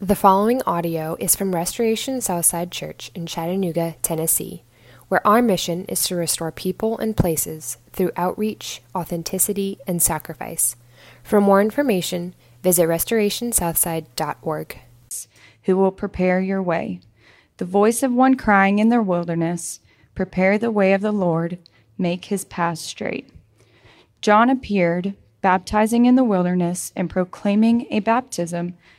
The following audio is from Restoration Southside Church in Chattanooga, Tennessee, where our mission is to restore people and places through outreach, authenticity, and sacrifice. For more information, visit restorationsouthside.org. Who will prepare your way? The voice of one crying in the wilderness, Prepare the way of the Lord, make his path straight. John appeared, baptizing in the wilderness and proclaiming a baptism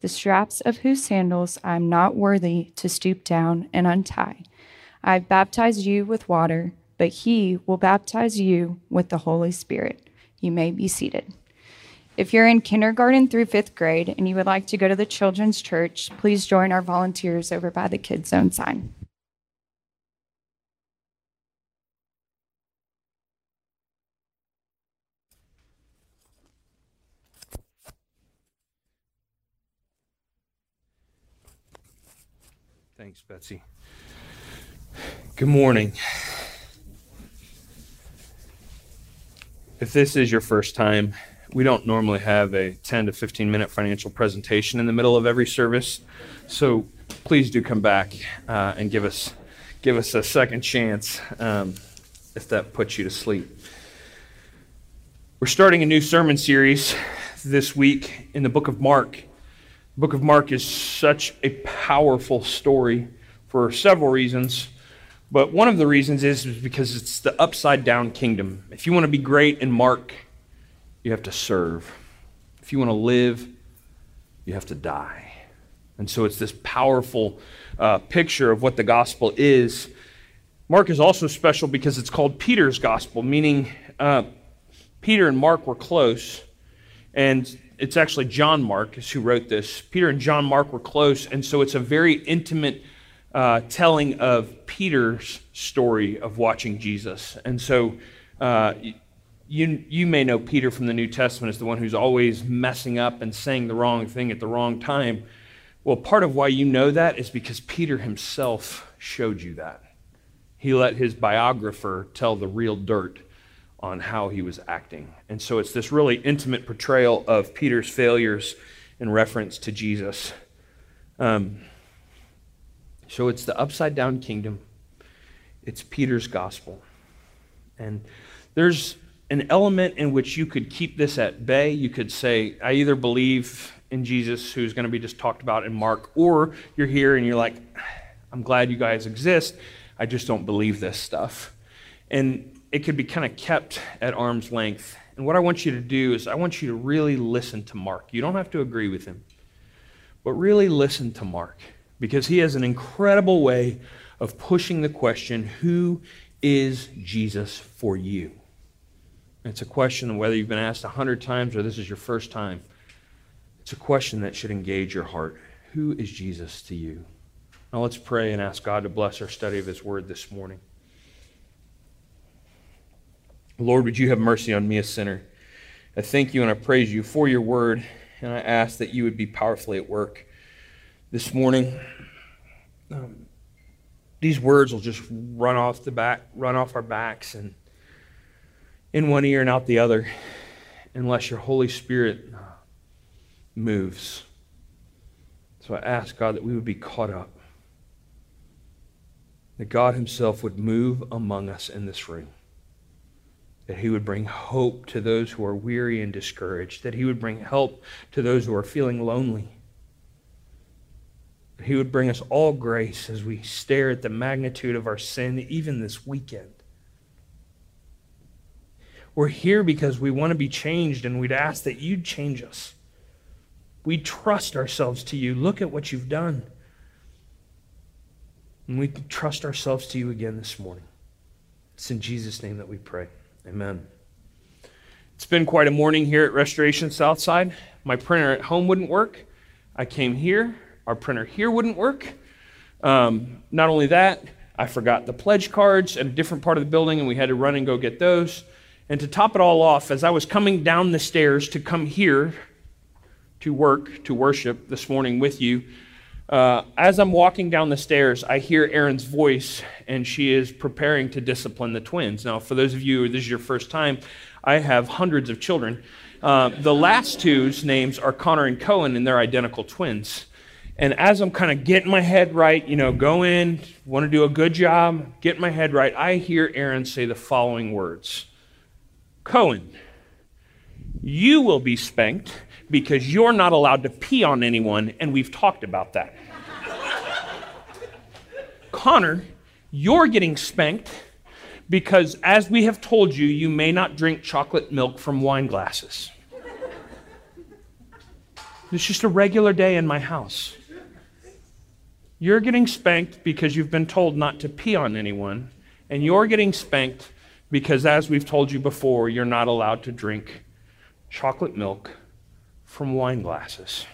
the straps of whose sandals I am not worthy to stoop down and untie. I have baptized you with water, but he will baptize you with the Holy Spirit. You may be seated. If you're in kindergarten through fifth grade and you would like to go to the children's church, please join our volunteers over by the Kids Zone sign. Thanks, Betsy. Good morning. If this is your first time, we don't normally have a 10 to 15 minute financial presentation in the middle of every service. So please do come back uh, and give us, give us a second chance um, if that puts you to sleep. We're starting a new sermon series this week in the book of Mark. Book of Mark is such a powerful story for several reasons. But one of the reasons is because it's the upside down kingdom. If you want to be great in Mark, you have to serve. If you want to live, you have to die. And so it's this powerful uh, picture of what the gospel is. Mark is also special because it's called Peter's gospel, meaning uh, Peter and Mark were close. And it's actually John Mark who wrote this. Peter and John Mark were close, and so it's a very intimate uh, telling of Peter's story of watching Jesus. And so uh, you, you may know Peter from the New Testament as the one who's always messing up and saying the wrong thing at the wrong time. Well, part of why you know that is because Peter himself showed you that. He let his biographer tell the real dirt on how he was acting. And so it's this really intimate portrayal of Peter's failures in reference to Jesus. Um, so it's the upside down kingdom, it's Peter's gospel. And there's an element in which you could keep this at bay. You could say, I either believe in Jesus, who's going to be just talked about in Mark, or you're here and you're like, I'm glad you guys exist. I just don't believe this stuff. And it could be kind of kept at arm's length. And what I want you to do is, I want you to really listen to Mark. You don't have to agree with him, but really listen to Mark because he has an incredible way of pushing the question who is Jesus for you? It's a question whether you've been asked a hundred times or this is your first time. It's a question that should engage your heart. Who is Jesus to you? Now let's pray and ask God to bless our study of His Word this morning. Lord, would you have mercy on me, a sinner? I thank you and I praise you for your Word, and I ask that you would be powerfully at work this morning. Um, these words will just run off the back, run off our backs, and in one ear and out the other, unless your Holy Spirit uh, moves. So I ask God that we would be caught up, that God Himself would move among us in this room, that He would bring hope to those who are weary and discouraged, that He would bring help to those who are feeling lonely That he would bring us all grace as we stare at the magnitude of our sin, even this weekend. We're here because we want to be changed, and we'd ask that you'd change us. We trust ourselves to you. Look at what you've done. And we trust ourselves to you again this morning. It's in Jesus' name that we pray. Amen. It's been quite a morning here at Restoration Southside. My printer at home wouldn't work. I came here our printer here wouldn't work. Um, not only that, I forgot the pledge cards at a different part of the building, and we had to run and go get those. And to top it all off, as I was coming down the stairs to come here to work, to worship this morning with you, uh, as I'm walking down the stairs, I hear Erin's voice, and she is preparing to discipline the twins. Now, for those of you, this is your first time, I have hundreds of children. Uh, the last two's names are Connor and Cohen, and they're identical twins. And as I'm kind of getting my head right, you know, go in, want to do a good job, get my head right, I hear Erin say the following words Cohen, you will be spanked because you're not allowed to pee on anyone, and we've talked about that. Connor, you're getting spanked because, as we have told you, you may not drink chocolate milk from wine glasses. It's just a regular day in my house. You're getting spanked because you've been told not to pee on anyone, and you're getting spanked because, as we've told you before, you're not allowed to drink chocolate milk from wine glasses.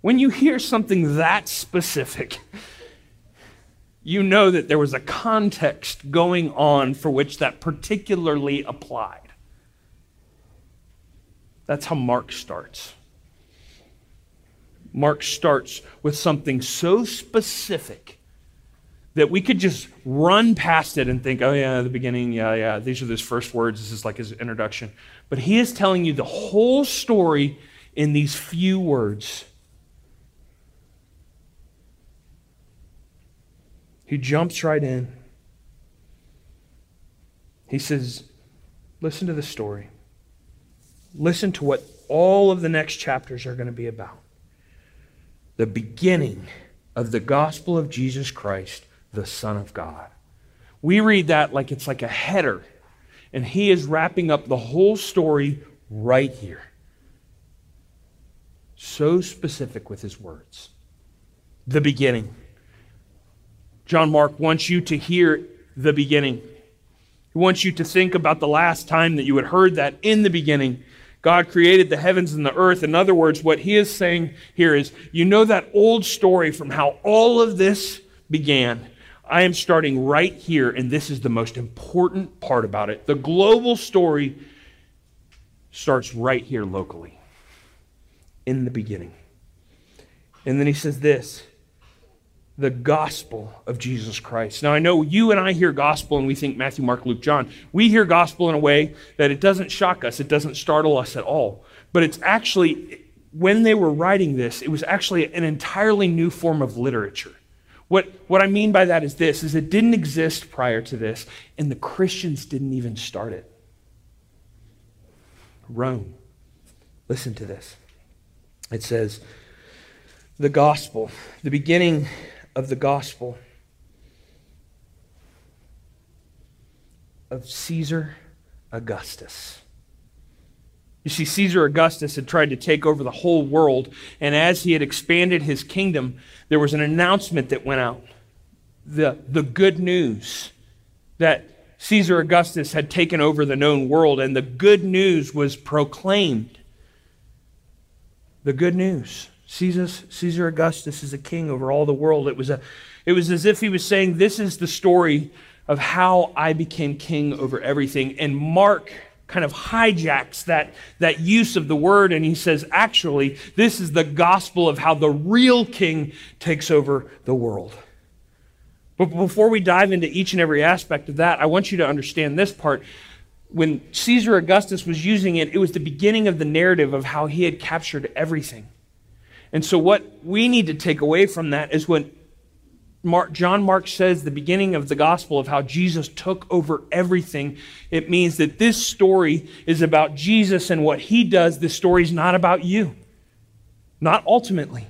When you hear something that specific, you know that there was a context going on for which that particularly applied. That's how Mark starts. Mark starts with something so specific that we could just run past it and think, oh, yeah, the beginning, yeah, yeah, these are his first words. This is like his introduction. But he is telling you the whole story in these few words. He jumps right in. He says, Listen to the story. Listen to what all of the next chapters are going to be about. The beginning of the gospel of Jesus Christ, the Son of God. We read that like it's like a header, and he is wrapping up the whole story right here. So specific with his words. The beginning. John Mark wants you to hear the beginning. He wants you to think about the last time that you had heard that in the beginning. God created the heavens and the earth. In other words, what he is saying here is you know that old story from how all of this began. I am starting right here, and this is the most important part about it. The global story starts right here locally, in the beginning. And then he says this the gospel of Jesus Christ. Now, I know you and I hear gospel and we think Matthew, Mark, Luke, John. We hear gospel in a way that it doesn't shock us, it doesn't startle us at all. But it's actually, when they were writing this, it was actually an entirely new form of literature. What, what I mean by that is this is it didn't exist prior to this, and the Christians didn't even start it. Rome. Listen to this. It says, the gospel, the beginning of the gospel of Caesar Augustus. You see, Caesar Augustus had tried to take over the whole world, and as he had expanded his kingdom, there was an announcement that went out the, the good news that Caesar Augustus had taken over the known world, and the good news was proclaimed. The good news. Caesar, Caesar Augustus is a king over all the world. It was, a, it was as if he was saying, This is the story of how I became king over everything. And Mark kind of hijacks that, that use of the word and he says, Actually, this is the gospel of how the real king takes over the world. But before we dive into each and every aspect of that, I want you to understand this part. When Caesar Augustus was using it, it was the beginning of the narrative of how he had captured everything. And so, what we need to take away from that is when Mark, John Mark says the beginning of the gospel of how Jesus took over everything. It means that this story is about Jesus and what he does. This story is not about you, not ultimately.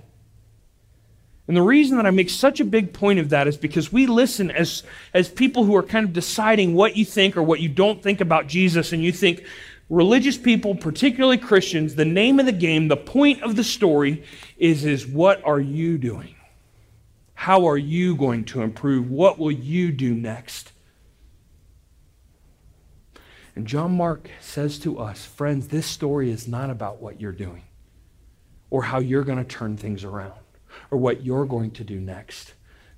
And the reason that I make such a big point of that is because we listen as, as people who are kind of deciding what you think or what you don't think about Jesus, and you think, religious people, particularly Christians, the name of the game, the point of the story is, is what are you doing? How are you going to improve? What will you do next? And John Mark says to us, friends, this story is not about what you're doing or how you're going to turn things around or what you're going to do next.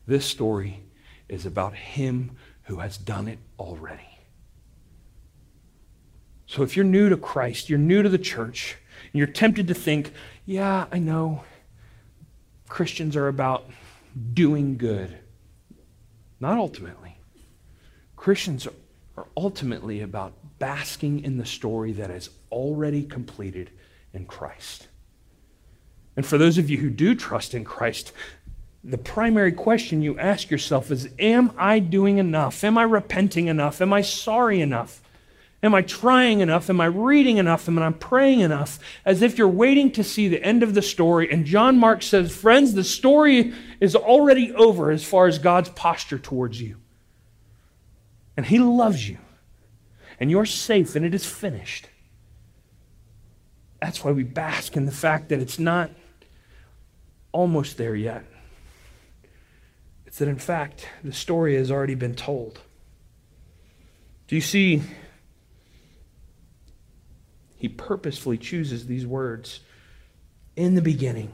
This story is about Him who has done it already. So if you're new to Christ, you're new to the church, and you're tempted to think, yeah, I know Christians are about doing good. Not ultimately. Christians are ultimately about basking in the story that is already completed in Christ. And for those of you who do trust in Christ, the primary question you ask yourself is Am I doing enough? Am I repenting enough? Am I sorry enough? Am I trying enough? Am I reading enough? Am I praying enough? As if you're waiting to see the end of the story. And John Mark says, Friends, the story is already over as far as God's posture towards you. And He loves you. And you're safe, and it is finished. That's why we bask in the fact that it's not almost there yet. It's that, in fact, the story has already been told. Do you see? He purposefully chooses these words in the beginning.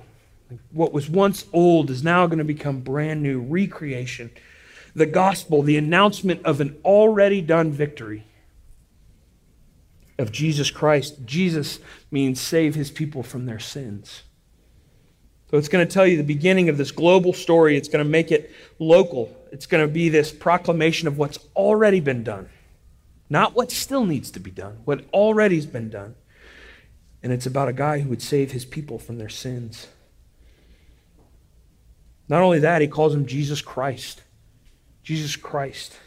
What was once old is now going to become brand new, recreation. The gospel, the announcement of an already done victory of Jesus Christ. Jesus means save his people from their sins. So it's going to tell you the beginning of this global story. It's going to make it local. It's going to be this proclamation of what's already been done, not what still needs to be done, what already has been done. And it's about a guy who would save his people from their sins. Not only that, he calls him Jesus Christ. Jesus Christ.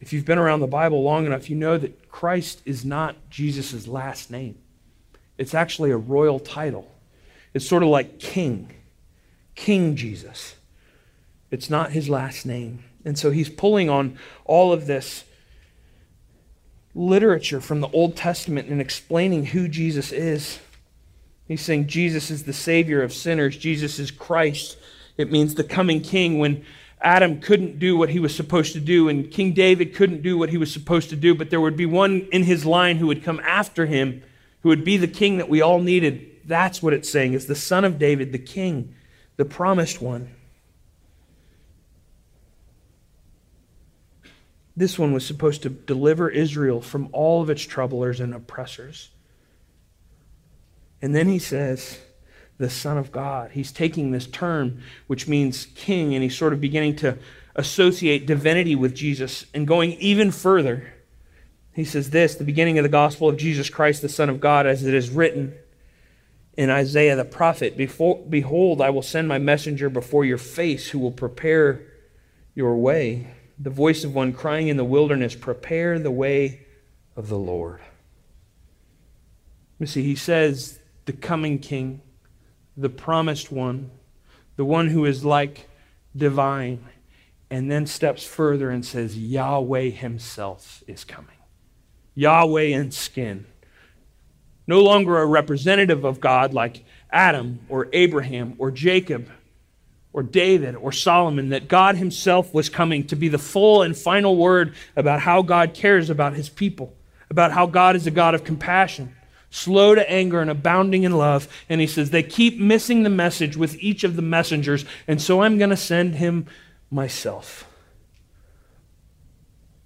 If you've been around the Bible long enough, you know that Christ is not Jesus' last name. It's actually a royal title. It's sort of like king, King Jesus. It's not his last name. And so he's pulling on all of this literature from the Old Testament and explaining who Jesus is. He's saying Jesus is the Savior of sinners, Jesus is Christ. It means the coming king when Adam couldn't do what he was supposed to do, and King David couldn't do what he was supposed to do, but there would be one in his line who would come after him, who would be the king that we all needed. That's what it's saying. It's the son of David, the king, the promised one. This one was supposed to deliver Israel from all of its troublers and oppressors. And then he says, the Son of God. He's taking this term, which means king, and he's sort of beginning to associate divinity with Jesus and going even further. He says this the beginning of the gospel of Jesus Christ, the Son of God, as it is written in Isaiah the prophet Behold, I will send my messenger before your face who will prepare your way. The voice of one crying in the wilderness, Prepare the way of the Lord. You see, he says, The coming king, the promised one, the one who is like divine, and then steps further and says, Yahweh himself is coming. Yahweh in skin no longer a representative of God like Adam or Abraham or Jacob or David or Solomon, that God himself was coming to be the full and final word about how God cares about his people, about how God is a God of compassion, slow to anger and abounding in love. And he says, they keep missing the message with each of the messengers, and so I'm going to send him myself.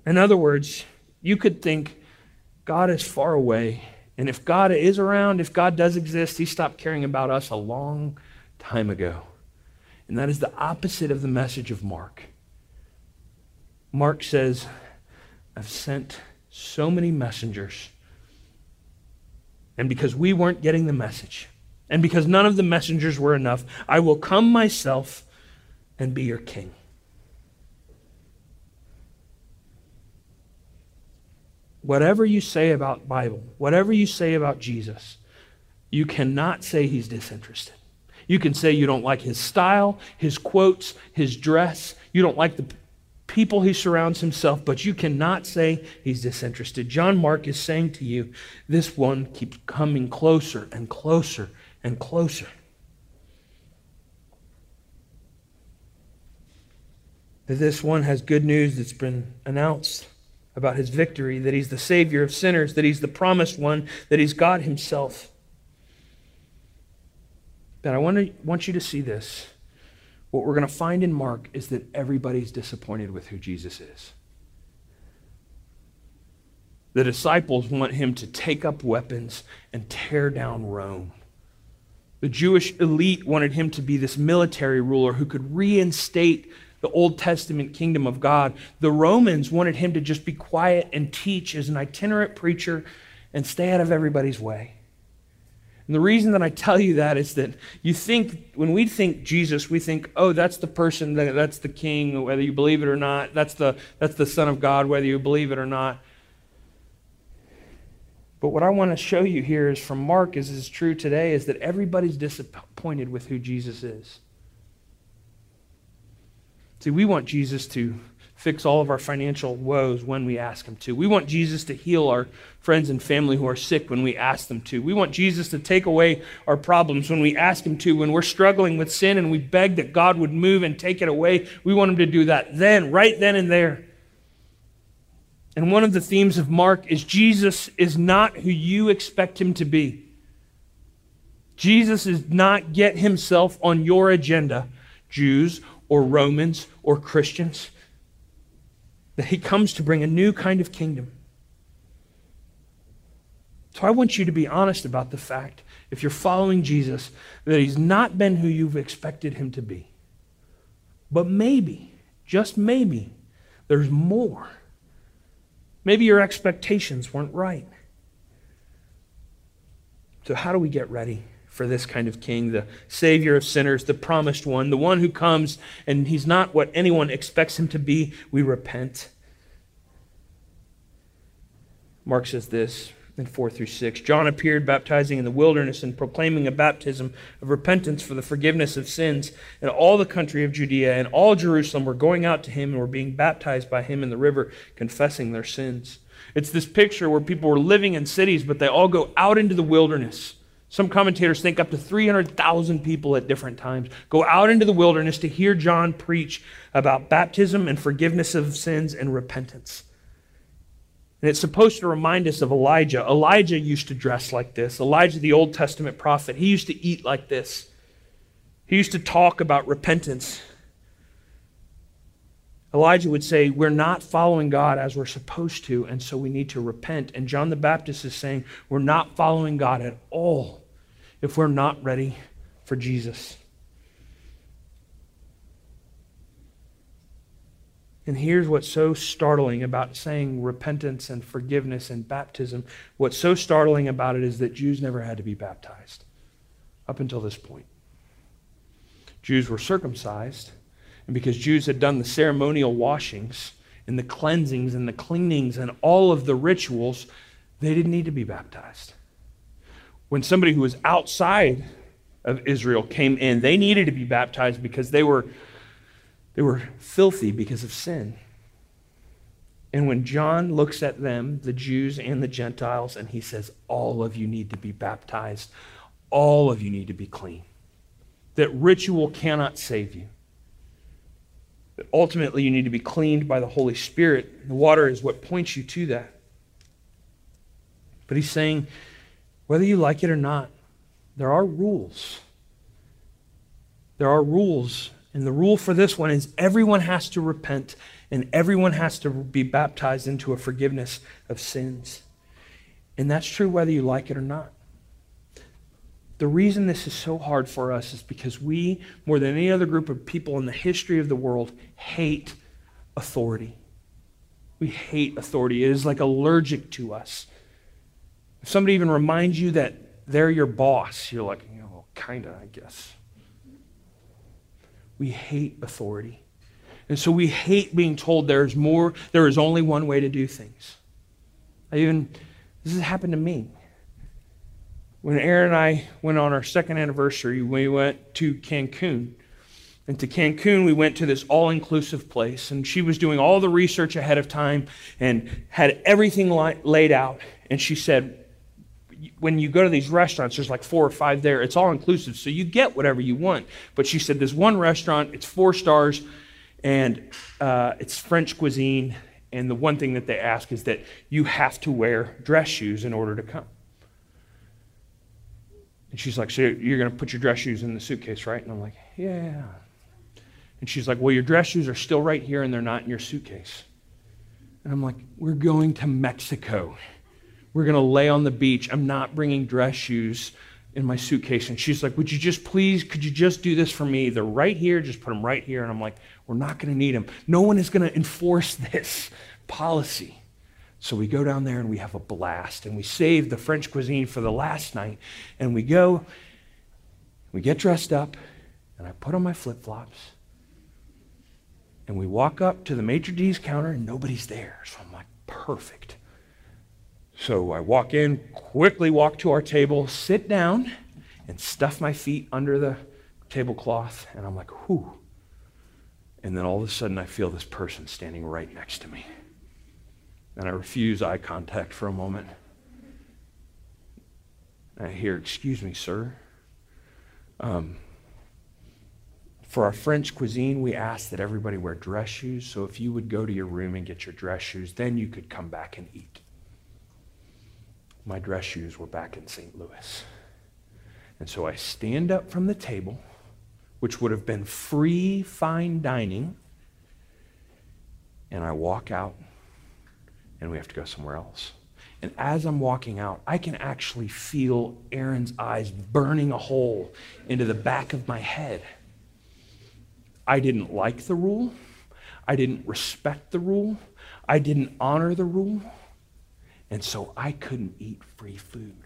In other words, you could think God is far away and if God is around, if God does exist, he stopped caring about us a long time ago. And that is the opposite of the message of Mark. Mark says, I've sent so many messengers. And because we weren't getting the message, and because none of the messengers were enough, I will come myself and be your king. whatever you say about Bible, whatever you say about Jesus, you cannot say he's disinterested. You can say you don't like his style, his quotes, his dress, you don't like the people he surrounds himself, but you cannot say he's disinterested. John Mark is saying to you, this one keeps coming closer and closer and closer. That this one has good news that's been announced about his victory, that he's the Savior of sinners, that he's the promised one, that he's God himself. But I want, to, want you to see this. what we're going to find in Mark is that everybody's disappointed with who Jesus is. The disciples want him to take up weapons and tear down Rome. The Jewish elite wanted him to be this military ruler who could reinstate the Old Testament kingdom of God. The Romans wanted him to just be quiet and teach as an itinerant preacher and stay out of everybody's way. And the reason that I tell you that is that you think, when we think Jesus, we think, oh, that's the person, that's the king, whether you believe it or not. That's the, that's the Son of God, whether you believe it or not. But what I want to show you here is from Mark, as is true today, is that everybody's disappointed with who Jesus is. See, we want Jesus to fix all of our financial woes when we ask Him to. We want Jesus to heal our friends and family who are sick when we ask them to. We want Jesus to take away our problems when we ask Him to. When we're struggling with sin and we beg that God would move and take it away, we want Him to do that then, right then and there. And one of the themes of Mark is Jesus is not who you expect him to be. Jesus does not get himself on your agenda, Jews or Romans or Christians. That he comes to bring a new kind of kingdom. So I want you to be honest about the fact, if you're following Jesus, that he's not been who you've expected him to be. But maybe, just maybe, there's more. Maybe your expectations weren't right. So, how do we get ready for this kind of king, the savior of sinners, the promised one, the one who comes and he's not what anyone expects him to be? We repent. Mark says this in 4 through 6. John appeared baptizing in the wilderness and proclaiming a baptism of repentance for the forgiveness of sins. And all the country of Judea and all Jerusalem were going out to him and were being baptized by him in the river, confessing their sins. It's this picture where people were living in cities, but they all go out into the wilderness. Some commentators think up to 300,000 people at different times go out into the wilderness to hear John preach about baptism and forgiveness of sins and repentance. And it's supposed to remind us of Elijah. Elijah used to dress like this. Elijah, the Old Testament prophet, he used to eat like this. He used to talk about repentance. Elijah would say, We're not following God as we're supposed to, and so we need to repent. And John the Baptist is saying, We're not following God at all if we're not ready for Jesus. And here's what's so startling about saying repentance and forgiveness and baptism. What's so startling about it is that Jews never had to be baptized up until this point. Jews were circumcised, and because Jews had done the ceremonial washings and the cleansings and the cleanings and all of the rituals, they didn't need to be baptized. When somebody who was outside of Israel came in, they needed to be baptized because they were they were filthy because of sin. And when John looks at them, the Jews and the Gentiles, and he says, All of you need to be baptized, all of you need to be clean. That ritual cannot save you. Ultimately you need to be cleaned by the Holy Spirit. The water is what points you to that. But he's saying, whether you like it or not, there are rules. There are rules and the rule for this one is everyone has to repent and everyone has to be baptized into a forgiveness of sins. And that's true whether you like it or not. The reason this is so hard for us is because we, more than any other group of people in the history of the world, hate authority. We hate authority. It is like allergic to us. If somebody even reminds you that they're your boss, you're like, you know, kind of, I guess. We hate authority. And so we hate being told there's more, there is only one way to do things. I even, this has happened to me. When Erin and I went on our second anniversary, we went to Cancun. And to Cancun, we went to this all inclusive place. And she was doing all the research ahead of time and had everything laid out. And she said, when you go to these restaurants, there's like four or five there. It's all inclusive, so you get whatever you want. But she said there's one restaurant, it's four stars, and uh, it's French cuisine. And the one thing that they ask is that you have to wear dress shoes in order to come. And she's like, So you're going to put your dress shoes in the suitcase, right? And I'm like, Yeah. And she's like, Well, your dress shoes are still right here and they're not in your suitcase. And I'm like, We're going to Mexico. We're going to lay on the beach. I'm not bringing dress shoes in my suitcase. And she's like, Would you just please, could you just do this for me? They're right here. Just put them right here. And I'm like, We're not going to need them. No one is going to enforce this policy. So we go down there and we have a blast. And we save the French cuisine for the last night. And we go, we get dressed up, and I put on my flip flops. And we walk up to the maitre d's counter, and nobody's there. So I'm like, perfect. So I walk in, quickly walk to our table, sit down, and stuff my feet under the tablecloth. And I'm like, whew. And then all of a sudden, I feel this person standing right next to me. And I refuse eye contact for a moment. I hear, Excuse me, sir. Um, for our French cuisine, we ask that everybody wear dress shoes. So if you would go to your room and get your dress shoes, then you could come back and eat. My dress shoes were back in St. Louis. And so I stand up from the table, which would have been free, fine dining, and I walk out and we have to go somewhere else. And as I'm walking out, I can actually feel Erin's eyes burning a hole into the back of my head. I didn't like the rule. I didn't respect the rule. I didn't honor the rule. And so I couldn't eat free food.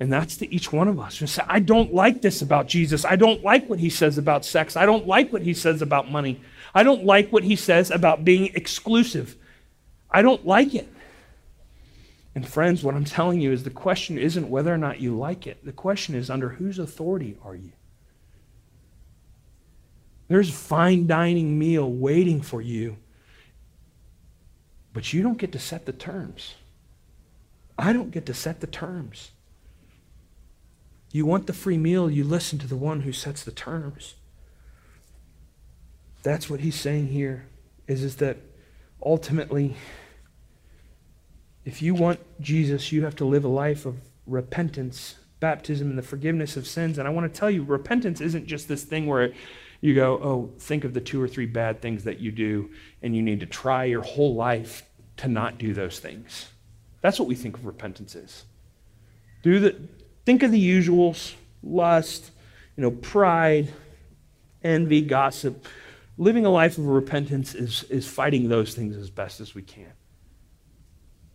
And that's to each one of us who say, I don't like this about Jesus. I don't like what he says about sex. I don't like what he says about money. I don't like what he says about being exclusive. I don't like it. And friends, what I'm telling you is the question isn't whether or not you like it. The question is under whose authority are you? There's a fine dining meal waiting for you, but you don't get to set the terms. I don't get to set the terms. You want the free meal, you listen to the one who sets the terms. That's what he's saying here is, is that ultimately if you want Jesus, you have to live a life of repentance, baptism, and the forgiveness of sins. And I want to tell you, repentance isn't just this thing where you go, oh, think of the two or three bad things that you do, and you need to try your whole life to not do those things. That's what we think of repentance is. Do the, think of the usuals lust, you know, pride, envy, gossip. Living a life of repentance is, is fighting those things as best as we can.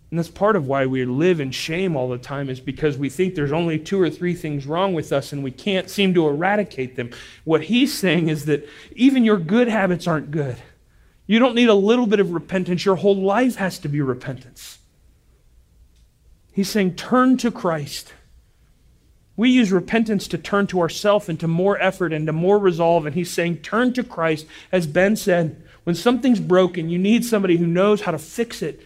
And that's part of why we live in shame all the time, is because we think there's only two or three things wrong with us and we can't seem to eradicate them. What he's saying is that even your good habits aren't good. You don't need a little bit of repentance, your whole life has to be repentance. He's saying, turn to Christ. We use repentance to turn to ourselves and to more effort and to more resolve. And he's saying, turn to Christ. As Ben said, when something's broken, you need somebody who knows how to fix it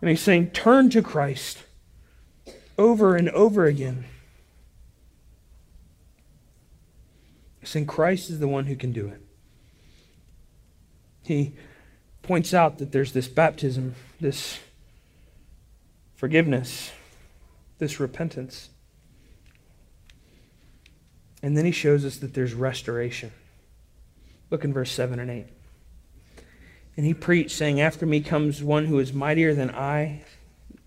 and he's saying, turn to Christ over and over again. He's saying Christ is the one who can do it. He points out that there's this baptism, this forgiveness, this repentance. And then he shows us that there's restoration. Look in verse 7 and 8. And he preached, saying, After me comes one who is mightier than I,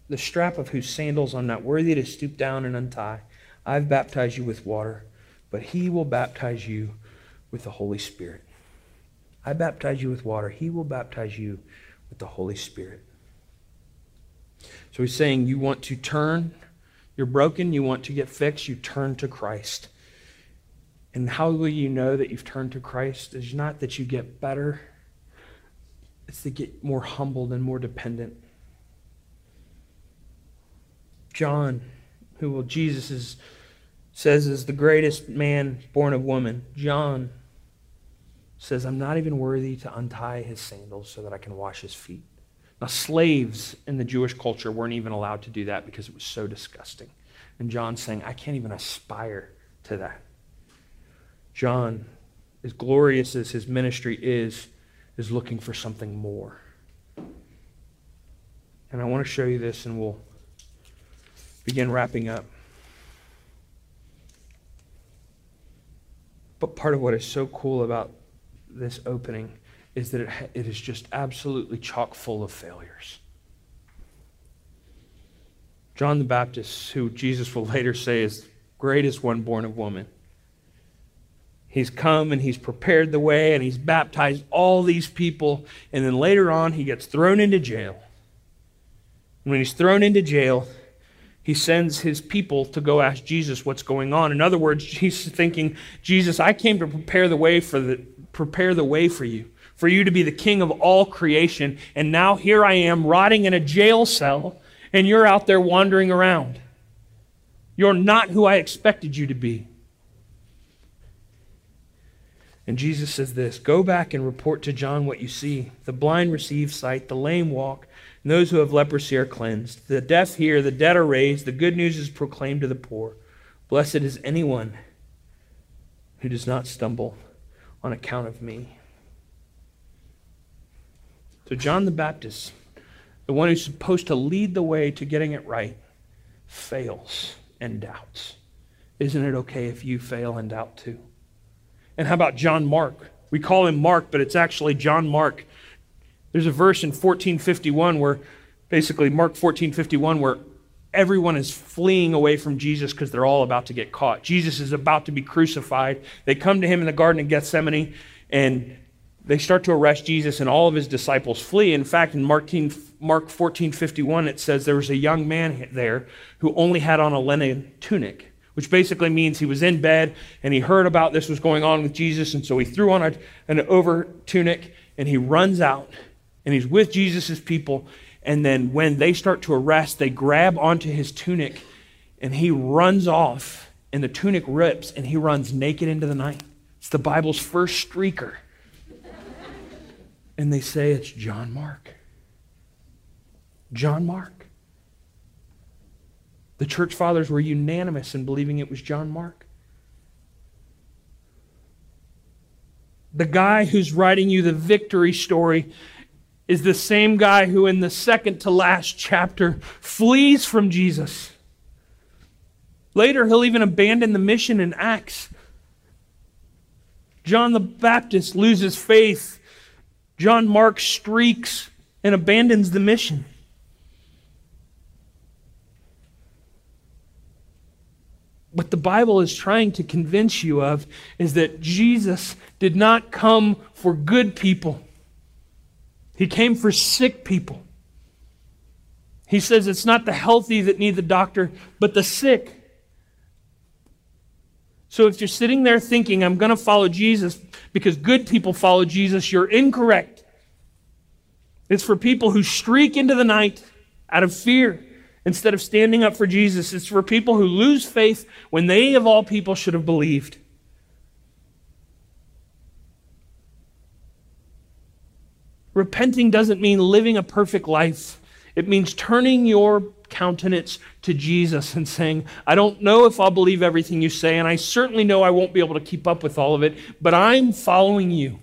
the strap of whose sandals I'm not worthy to stoop down and untie. I've baptized you with water, but he will baptize you with the Holy Spirit. I baptize you with water. He will baptize you with the Holy Spirit. So he's saying, You want to turn, you're broken, you want to get fixed, you turn to Christ. And how will you know that you've turned to Christ? It's not that you get better it's to get more humbled and more dependent. John, who well, Jesus is, says is the greatest man born of woman, John says, I'm not even worthy to untie his sandals so that I can wash his feet. Now, slaves in the Jewish culture weren't even allowed to do that because it was so disgusting. And John's saying, I can't even aspire to that. John, as glorious as his ministry is, is looking for something more. And I want to show you this, and we'll begin wrapping up. But part of what is so cool about this opening is that it, it is just absolutely chock full of failures. John the Baptist, who Jesus will later say is greatest one born of woman, He's come and he's prepared the way and he's baptized all these people. And then later on, he gets thrown into jail. And when he's thrown into jail, he sends his people to go ask Jesus what's going on. In other words, he's thinking, Jesus, I came to prepare the way for the prepare the way for you, for you to be the king of all creation, and now here I am rotting in a jail cell, and you're out there wandering around. You're not who I expected you to be. And Jesus says this Go back and report to John what you see. The blind receive sight, the lame walk, and those who have leprosy are cleansed. The deaf hear, the dead are raised, the good news is proclaimed to the poor. Blessed is anyone who does not stumble on account of me. So, John the Baptist, the one who's supposed to lead the way to getting it right, fails and doubts. Isn't it okay if you fail and doubt too? And how about John Mark? We call him Mark, but it's actually John Mark. There's a verse in 1451 where basically Mark 1451 where everyone is fleeing away from Jesus because they're all about to get caught. Jesus is about to be crucified. They come to him in the Garden of Gethsemane and they start to arrest Jesus, and all of his disciples flee. In fact, in Mark 14 51, it says there was a young man there who only had on a linen tunic which basically means he was in bed and he heard about this was going on with Jesus, and so he threw on a, an over tunic and he runs out and he's with Jesus' people. And then when they start to arrest, they grab onto his tunic and he runs off, and the tunic rips and he runs naked into the night. It's the Bible's first streaker. and they say it's John Mark. John Mark. The church fathers were unanimous in believing it was John Mark. The guy who's writing you the victory story is the same guy who, in the second to last chapter, flees from Jesus. Later, he'll even abandon the mission in Acts. John the Baptist loses faith. John Mark streaks and abandons the mission. What the Bible is trying to convince you of is that Jesus did not come for good people, He came for sick people. He says it's not the healthy that need the doctor, but the sick. So if you're sitting there thinking, I'm going to follow Jesus because good people follow Jesus, you're incorrect. It's for people who streak into the night out of fear instead of standing up for Jesus. It's for people who lose faith when they, of all people, should have believed. Repenting doesn't mean living a perfect life. It means turning your countenance to Jesus and saying, I don't know if I'll believe everything you say, and I certainly know I won't be able to keep up with all of it, but I'm following you.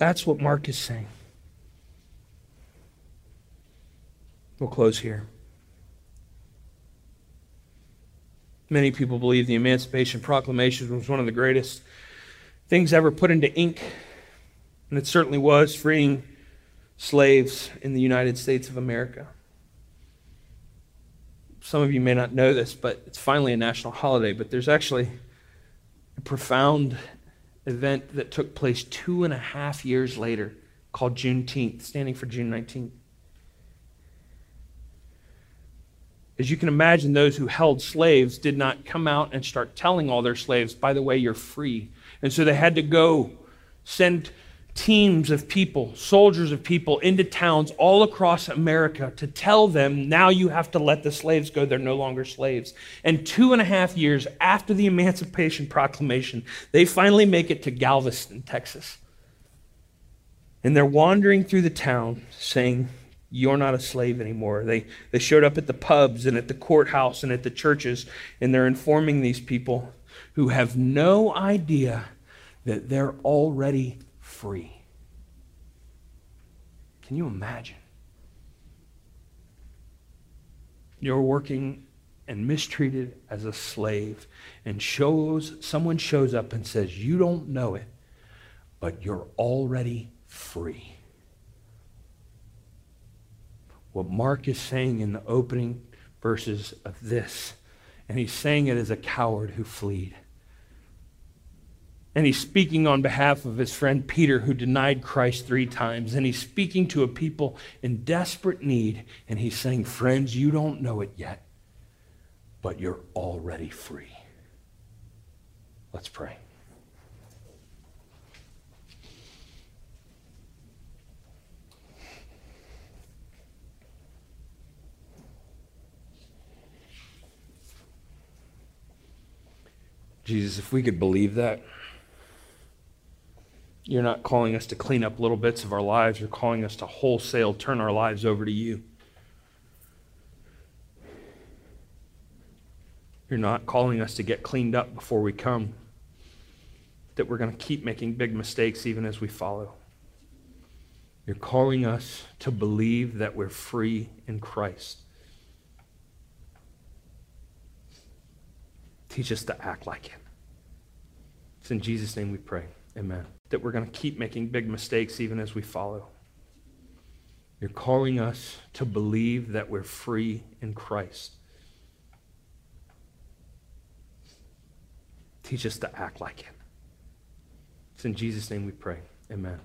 That's what Mark is saying. We'll close here. Many people believe the Emancipation Proclamation was one of the greatest things ever put into ink, and it certainly was, freeing slaves in the United States of America. Some of you may not know this, but it's finally a national holiday, but there's actually a profound event that took place two and a half years later called Juneteenth, standing for June 19th. As you can imagine, those who held slaves did not come out and start telling all their slaves, by the way, you're free. And so they had to go send teams of people, soldiers of people, into towns all across America to tell them, now you have to let the slaves go. They're no longer slaves. And two and a half years after the Emancipation Proclamation, they finally make it to Galveston, Texas. And they're wandering through the town saying, You're not a slave anymore. They, they showed up at the pubs and at the courthouse and at the churches, and they're informing these people who have no idea that they're already free. Can you imagine? you're working and mistreated as a slave and shows someone shows up and says you don't know it but you're already free what mark is saying in the opening verses of this and he's saying it as a coward who fled and he's speaking on behalf of his friend Peter, who denied Christ three times. And he's speaking to a people in desperate need. And he's saying, Friends, you don't know it yet, but you're already free. Let's pray. Jesus, if we could believe that. You're not calling us to clean up little bits of our lives. You're calling us to wholesale turn our lives over to you. You're not calling us to get cleaned up before we come, that we're going to keep making big mistakes even as we follow. You're calling us to believe that we're free in Christ. Teach us to act like it. It's in Jesus' name we pray. Amen. That we're going to keep making big mistakes even as we follow. You're calling us to believe that we're free in Christ. Teach us to act like it. It's in Jesus' name we pray. Amen.